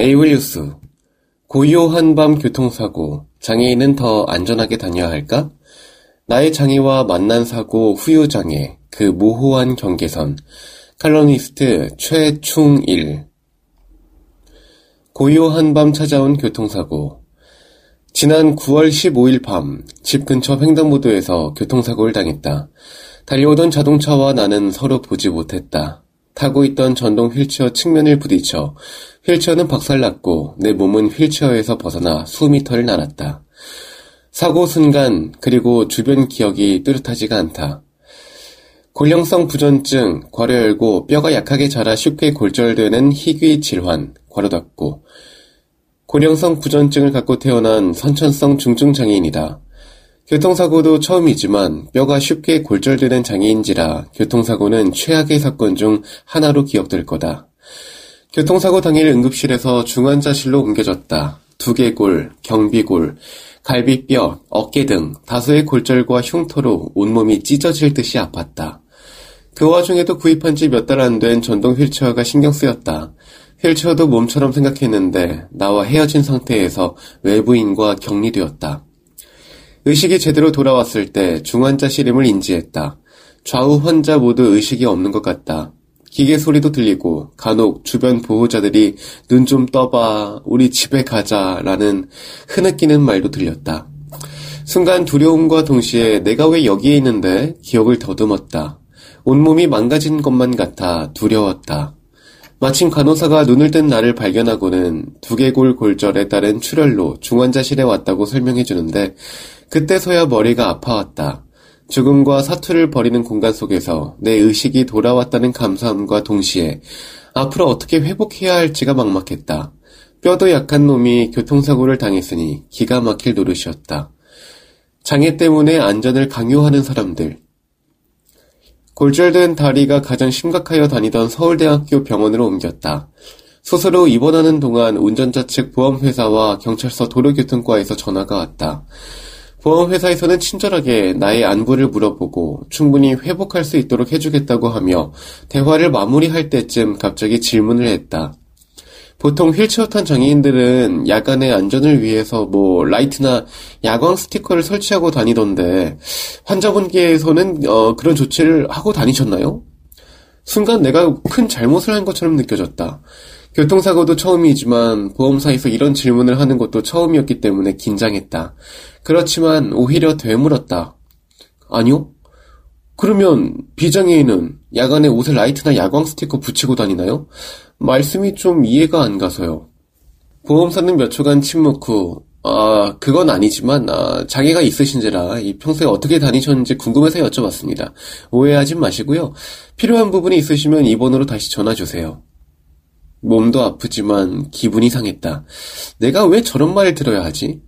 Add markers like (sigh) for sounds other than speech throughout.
에이블뉴스 고요한 밤 교통사고 장애인은 더 안전하게 다녀야 할까? 나의 장애와 만난 사고 후유 장애 그 모호한 경계선 칼럼니스트 최충일 고요한 밤 찾아온 교통사고 지난 9월 15일 밤 집 근처 횡단보도에서 교통사고를 당했다. 달려오던 자동차와 나는 서로 보지 못했다. 타고 있던 전동 휠체어 측면을 부딪혀 휠체어는 박살났고 내 몸은 휠체어에서 벗어나 수미터를 날았다. 사고 순간 그리고 주변 기억이 뚜렷하지가 않다. 골령성 부전증, 괄호 열고 뼈가 약하게 자라 쉽게 골절되는 희귀 질환, 괄호 닫고 고령성 부전증을 갖고 태어난 선천성 중증 장애인이다. 교통사고도 처음이지만 뼈가 쉽게 골절되는 장애인지라 교통사고는 최악의 사건 중 하나로 기억될 거다. 교통사고 당일 응급실에서 중환자실로 옮겨졌다. 두개골, 경비골, 갈비뼈, 어깨 등 다수의 골절과 흉터로 온몸이 찢어질 듯이 아팠다. 그 와중에도 구입한 지 몇 달 안 된 전동 휠체어가 신경 쓰였다. 휠체어도 몸처럼 생각했는데 나와 헤어진 상태에서 외부인과 격리되었다. 의식이 제대로 돌아왔을 때 중환자실임을 인지했다. 좌우 환자 모두 의식이 없는 것 같다. 기계 소리도 들리고 간혹 주변 보호자들이 눈 좀 떠봐, 우리 집에 가자 라는 흐느끼는 말도 들렸다. 순간 두려움과 동시에 내가 왜 여기에 있는데 기억을 더듬었다. 온몸이 망가진 것만 같아 두려웠다. 마침 간호사가 눈을 뜬 나를 발견하고는 두개골 골절에 따른 출혈로 중환자실에 왔다고 설명해 주는데 그때서야 머리가 아파왔다. 죽음과 사투를 벌이는 공간 속에서 내 의식이 돌아왔다는 감사함과 동시에 앞으로 어떻게 회복해야 할지가 막막했다. 뼈도 약한 놈이 교통사고를 당했으니 기가 막힐 노릇이었다. 장애 때문에 안전을 강요하는 사람들. 골절된 다리가 가장 심각하여 다니던 서울대학교 병원으로 옮겼다. 스스로 입원하는 동안 운전자 측 보험회사와 경찰서 도로교통과에서 전화가 왔다. 보험회사에서는 친절하게 나의 안부를 물어보고 충분히 회복할 수 있도록 해주겠다고 하며 대화를 마무리할 때쯤 갑자기 질문을 했다. 보통 휠체어 탄 장애인들은 야간의 안전을 위해서 뭐 라이트나 야광 스티커를 설치하고 다니던데 환자분께서는 어, 그런 조치를 하고 다니셨나요? 순간 내가 큰 잘못을 한 것처럼 느껴졌다. 교통사고도 처음이지만 보험사에서 이런 질문을 하는 것도 처음이었기 때문에 긴장했다. 그렇지만 오히려 되물었다. 아니요? 그러면 비장애인은 야간에 옷에 라이트나 야광 스티커 붙이고 다니나요? 말씀이 좀 이해가 안 가서요. 보험사는 몇 초간 침묵 후, 아, 그건 아니지만, 아, 장애가 있으신지라 이 평소에 어떻게 다니셨는지 궁금해서 여쭤봤습니다. 오해하지 마시고요. 필요한 부분이 있으시면 이 번호로 다시 전화 주세요. 몸도 아프지만 기분이 상했다. 내가 왜 저런 말을 들어야 하지?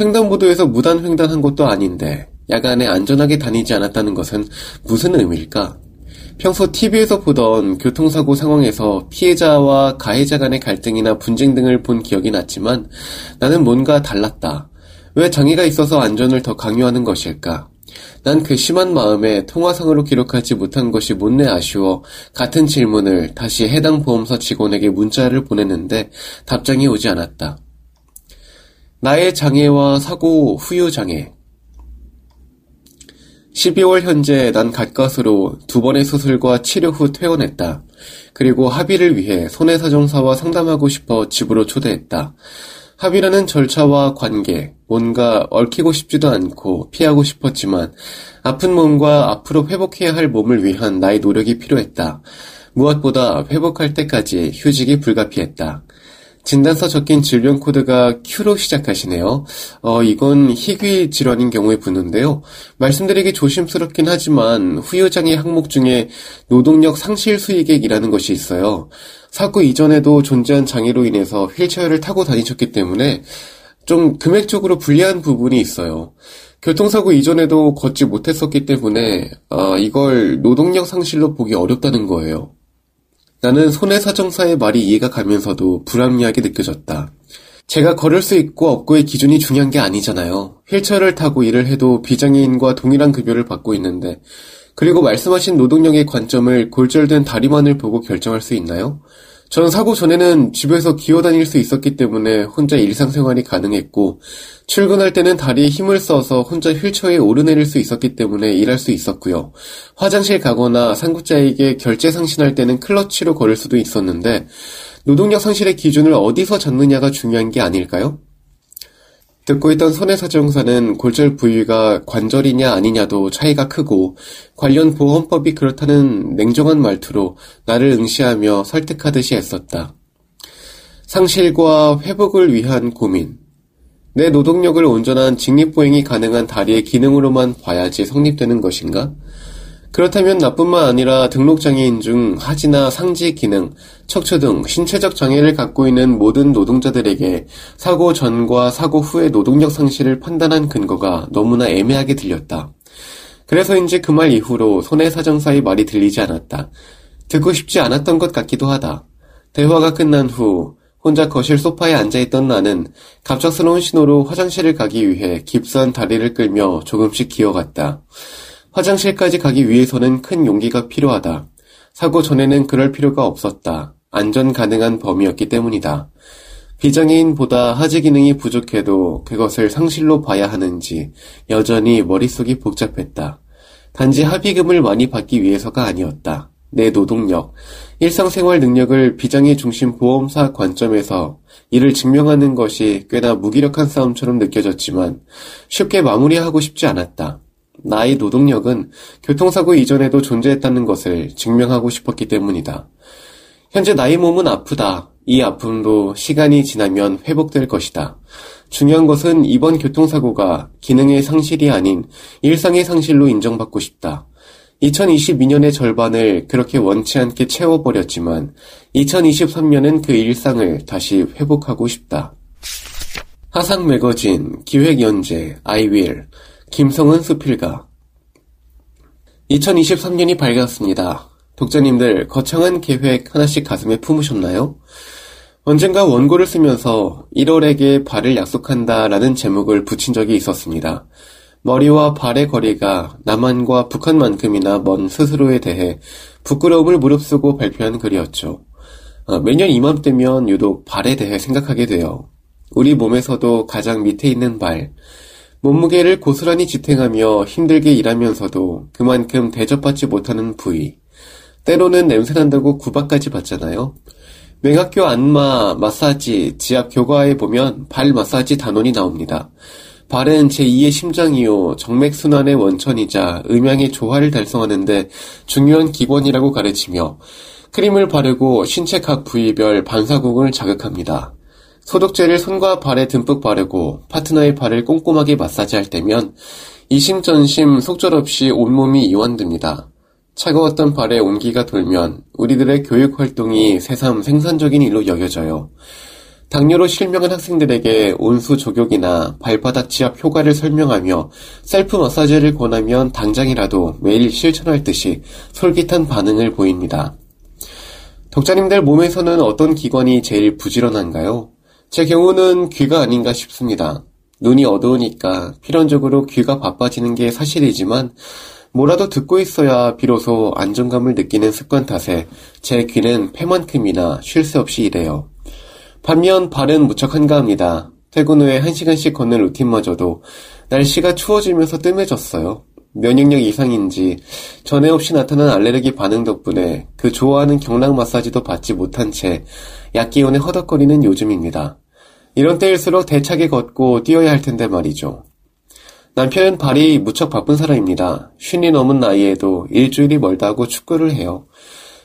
횡단보도에서 무단 횡단한 것도 아닌데 야간에 안전하게 다니지 않았다는 것은 무슨 의미일까? 평소 TV에서 보던 교통사고 상황에서 피해자와 가해자 간의 갈등이나 분쟁 등을 본 기억이 났지만 나는 뭔가 달랐다. 왜 장애가 있어서 안전을 더 강요하는 것일까? 난 그 심한 마음에 통화상으로 기록하지 못한 것이 못내 아쉬워 같은 질문을 다시 해당 보험사 직원에게 문자를 보냈는데 답장이 오지 않았다. 나의 장애와 사고 후유 장애. 12월 현재 난 갓가스로 두 번의 수술과 치료 후 퇴원했다. 그리고 합의를 위해 손해사정사와 상담하고 싶어 집으로 초대했다. 합의라는 절차와 관계, 뭔가 얽히고 싶지도 않고 피하고 싶었지만 아픈 몸과 앞으로 회복해야 할 몸을 위한 나의 노력이 필요했다. 무엇보다 회복할 때까지 휴직이 불가피했다. 진단서 적힌 질병 코드가 Q로 시작하시네요. 어, 이건 희귀 질환인 경우에 붙는데요. 말씀드리기 조심스럽긴 하지만 후유장애 항목 중에 노동력 상실 수익액이라는 것이 있어요. 사고 이전에도 존재한 장애로 인해서 휠체어를 타고 다니셨기 때문에 좀 금액적으로 불리한 부분이 있어요. 교통사고 이전에도 걷지 못했었기 때문에 아, 이걸 노동력 상실로 보기 어렵다는 거예요. 나는 손해 사정사의 말이 이해가 가면서도 불합리하게 느껴졌다. 제가 걸을 수 있고 없고의 기준이 중요한 게 아니잖아요. 휠체어를 타고 일을 해도 비장애인과 동일한 급여를 받고 있는데, 그리고 말씀하신 노동력의 관점을 골절된 다리만을 보고 결정할 수 있나요? 전 사고 전에는 집에서 기어다닐 수 있었기 때문에 혼자 일상생활이 가능했고 출근할 때는 다리에 힘을 써서 혼자 휠체어에 오르내릴 수 있었기 때문에 일할 수 있었고요. 화장실 가거나 상급자에게 결제 상신할 때는 클러치로 걸을 수도 있었는데 노동력 상실의 기준을 어디서 잡느냐가 중요한 게 아닐까요? 듣고 있던 손해사정사는 골절 부위가 관절이냐 아니냐도 차이가 크고 관련 보험법이 그렇다는 냉정한 말투로 나를 응시하며 설득하듯이 했었다. 상실과 회복을 위한 고민. 내 노동력을 온전한 직립보행이 가능한 다리의 기능으로만 봐야지 성립되는 것인가? 그렇다면 나뿐만 아니라 등록장애인 중 하지나 상지 기능, 척추 등 신체적 장애를 갖고 있는 모든 노동자들에게 사고 전과 사고 후의 노동력 상실을 판단한 근거가 너무나 애매하게 들렸다. 그래서인지 그 말 이후로 손해 사정사의 말이 들리지 않았다. 듣고 싶지 않았던 것 같기도 하다. 대화가 끝난 후 혼자 거실 소파에 앉아있던 나는 갑작스러운 신호로 화장실을 가기 위해 깁스한 다리를 끌며 조금씩 기어갔다. 화장실까지 가기 위해서는 큰 용기가 필요하다. 사고 전에는 그럴 필요가 없었다. 안전 가능한 범위였기 때문이다. 비장애인보다 하지 기능이 부족해도 그것을 상실로 봐야 하는지 여전히 머릿속이 복잡했다. 단지 합의금을 많이 받기 위해서가 아니었다. 내 노동력, 일상생활 능력을 비장애 중심 보험사 관점에서 이를 증명하는 것이 꽤나 무기력한 싸움처럼 느껴졌지만 쉽게 마무리하고 싶지 않았다. 나의 노동력은 교통사고 이전에도 존재했다는 것을 증명하고 싶었기 때문이다. 현재 나의 몸은 아프다. 이 아픔도 시간이 지나면 회복될 것이다. 중요한 것은 이번 교통사고가 기능의 상실이 아닌 일상의 상실로 인정받고 싶다. 2022년의 절반을 그렇게 원치 않게 채워버렸지만 2023년은 그 일상을 다시 회복하고 싶다. 하상 매거진, 기획 연재, 아이윌, 김성은 수필가 2023년이 밝았습니다. 독자님들 거창한 계획 하나씩 가슴에 품으셨나요? 언젠가 원고를 쓰면서 1월에게 발을 약속한다 라는 제목을 붙인 적이 있었습니다. 머리와 발의 거리가 남한과 북한만큼이나 먼 스스로에 대해 부끄러움을 무릅쓰고 발표한 글이었죠. 어, 매년 이맘때면 유독 발에 대해 생각하게 돼요. 우리 몸에서도 가장 밑에 있는 발, 몸무게를 고스란히 지탱하며 힘들게 일하면서도 그만큼 대접받지 못하는 부위. 때로는 냄새난다고 구박까지 받잖아요. 맹학교 안마, 마사지, 지압 교과에 보면 발 마사지 단원이 나옵니다. 발은 제2의 심장이요, 정맥순환의 원천이자 음양의 조화를 달성하는데 중요한 기본이라고 가르치며 크림을 바르고 신체 각 부위별 반사공을 자극합니다. 소독제를 손과 발에 듬뿍 바르고 파트너의 발을 꼼꼼하게 마사지할 때면 이심전심 속절없이 온몸이 이완됩니다. 차가웠던 발에 온기가 돌면 우리들의 교육 활동이 새삼 생산적인 일로 여겨져요. 당뇨로 실명한 학생들에게 온수 조격이나 발바닥 지압 효과를 설명하며 셀프 마사지를 권하면 당장이라도 매일 실천할 듯이 솔깃한 반응을 보입니다. 독자님들 몸에서는 어떤 기관이 제일 부지런한가요? 제 경우는 귀가 아닌가 싶습니다. 눈이 어두우니까 필연적으로 귀가 바빠지는 게 사실이지만 뭐라도 듣고 있어야 비로소 안정감을 느끼는 습관 탓에 제 귀는 폐만큼이나 쉴 새 없이 일해요. 반면 발은 무척 한가합니다. 퇴근 후에 1시간씩 걷는 루틴마저도 날씨가 추워지면서 뜸해졌어요. 면역력 이상인지 전에 없이 나타난 알레르기 반응 덕분에 그 좋아하는 경락 마사지도 받지 못한 채 약기운에 허덕거리는 요즘입니다. 이런 때일수록 대차게 걷고 뛰어야 할 텐데 말이죠. 남편은 발이 무척 바쁜 사람입니다. 쉰이 넘은 나이에도 일주일이 멀다 하고 축구를 해요.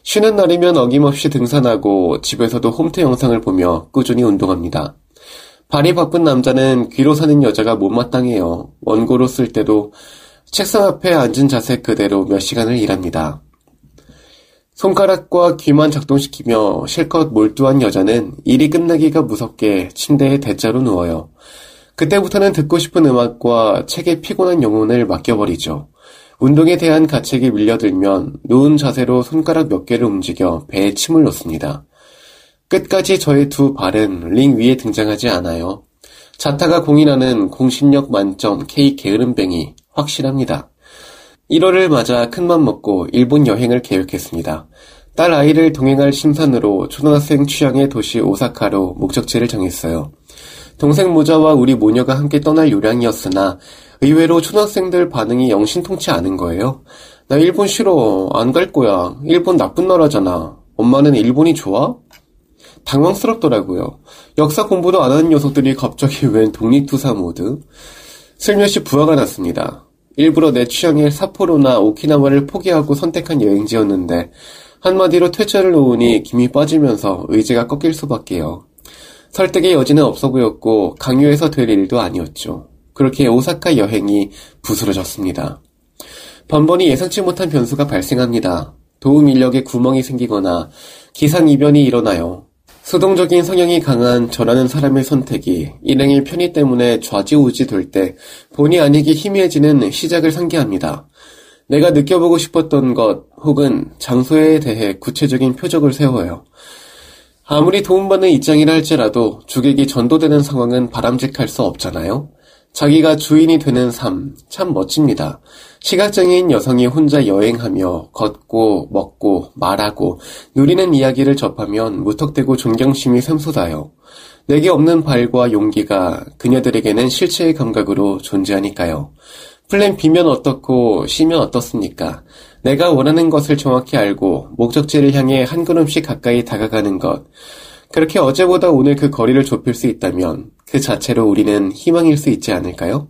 쉬는 날이면 어김없이 등산하고 집에서도 홈트 영상을 보며 꾸준히 운동합니다. 발이 바쁜 남자는 귀로 사는 여자가 못마땅해요. 원고로 쓸 때도 책상 앞에 앉은 자세 그대로 몇 시간을 일합니다. 손가락과 귀만 작동시키며 실컷 몰두한 여자는 일이 끝나기가 무섭게 침대에 대자로 누워요. 그때부터는 듣고 싶은 음악과 책에 피곤한 영혼을 맡겨버리죠. 운동에 대한 가책이 밀려들면 누운 자세로 손가락 몇 개를 움직여 배에 침을 놓습니다. 끝까지 저의 두 발은 링 위에 등장하지 않아요. 자타가 공인하는 공신력 만점 K 게으름뱅이 확실합니다. 1월을 맞아 큰맘 먹고 일본 여행을 계획했습니다. 딸 아이를 동행할 심산으로 초등학생 취향의 도시 오사카로 목적지를 정했어요. 동생 모자와 우리 모녀가 함께 떠날 요량이었으나 의외로 초등학생들 반응이 영신통치 않은 거예요. 나 일본 싫어. 안 갈 거야. 일본 나쁜 나라잖아. 엄마는 일본이 좋아? 당황스럽더라고요. 역사 공부도 안 하는 녀석들이 갑자기 (laughs) 웬 독립투사 모드? 슬며시 부하가 났습니다. 일부러 내 취향의 사포로나 오키나와를 포기하고 선택한 여행지였는데 한마디로 퇴짜를 놓으니 김이 빠지면서 의지가 꺾일 수밖에요. 설득의 여지는 없어 보였고 강요해서 될 일도 아니었죠. 그렇게 오사카 여행이 부스러졌습니다. 번번이 예상치 못한 변수가 발생합니다. 도움 인력에 구멍이 생기거나 기상 이변이 일어나요. 수동적인 성향이 강한 저라는 사람의 선택이 일행의 편의 때문에 좌지우지 될 때 본의 아니게 희미해지는 시작을 상기합니다. 내가 느껴보고 싶었던 것 혹은 장소에 대해 구체적인 표적을 세워요. 아무리 도움받는 입장이라 할지라도 주객이 전도되는 상황은 바람직할 수 없잖아요. 자기가 주인이 되는 삶, 참 멋집니다. 시각장애인 여성이 혼자 여행하며 걷고, 먹고, 말하고, 누리는 이야기를 접하면 무턱대고 존경심이 샘솟아요. 내게 없는 발과 용기가 그녀들에게는 실체의 감각으로 존재하니까요. 플랜 B면 어떻고 C면 어떻습니까? 내가 원하는 것을 정확히 알고 목적지를 향해 한 걸음씩 가까이 다가가는 것. 그렇게 어제보다 오늘 그 거리를 좁힐 수 있다면 그 자체로 우리는 희망일 수 있지 않을까요?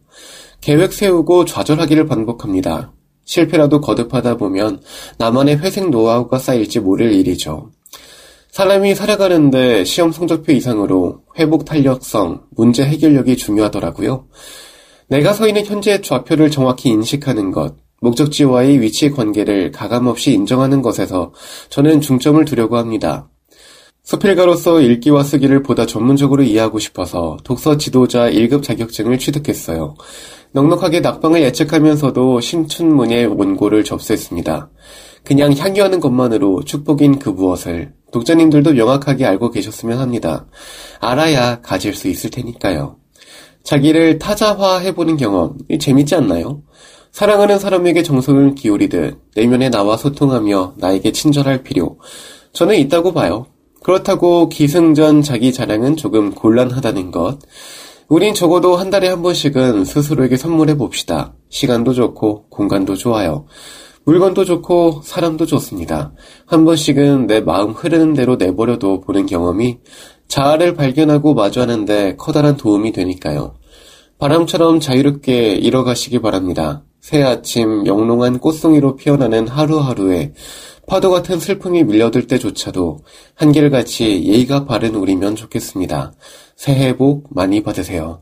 계획 세우고 좌절하기를 반복합니다. 실패라도 거듭하다 보면 나만의 회색 노하우가 쌓일지 모를 일이죠. 사람이 살아가는데 시험 성적표 이상으로 회복 탄력성, 문제 해결력이 중요하더라고요. 내가 서 있는 현재의 좌표를 정확히 인식하는 것, 목적지와의 위치 관계를 가감없이 인정하는 것에서 저는 중점을 두려고 합니다. 수필가로서 읽기와 쓰기를 보다 전문적으로 이해하고 싶어서 독서 지도자 1급 자격증을 취득했어요. 넉넉하게 낙방을 예측하면서도 신춘문예 원고를 접수했습니다. 그냥 향유하는 것만으로 축복인 그 무엇을 독자님들도 명확하게 알고 계셨으면 합니다. 알아야 가질 수 있을 테니까요. 자기를 타자화해보는 경험, 재밌지 않나요? 사랑하는 사람에게 정성을 기울이듯 내면에 나와 소통하며 나에게 친절할 필요. 저는 있다고 봐요. 그렇다고 기승전 자기 자랑은 조금 곤란하다는 것. 우린 적어도 한 달에 한 번씩은 스스로에게 선물해 봅시다. 시간도 좋고 공간도 좋아요. 물건도 좋고 사람도 좋습니다. 한 번씩은 내 마음 흐르는 대로 내버려도 보는 경험이 자아를 발견하고 마주하는데 커다란 도움이 되니까요. 바람처럼 자유롭게 잃어가시기 바랍니다. 새 아침 영롱한 꽃송이로 피어나는 하루하루에 파도 같은 슬픔이 밀려들 때조차도 한결같이 예의가 바른 우리면 좋겠습니다. 새해 복 많이 받으세요.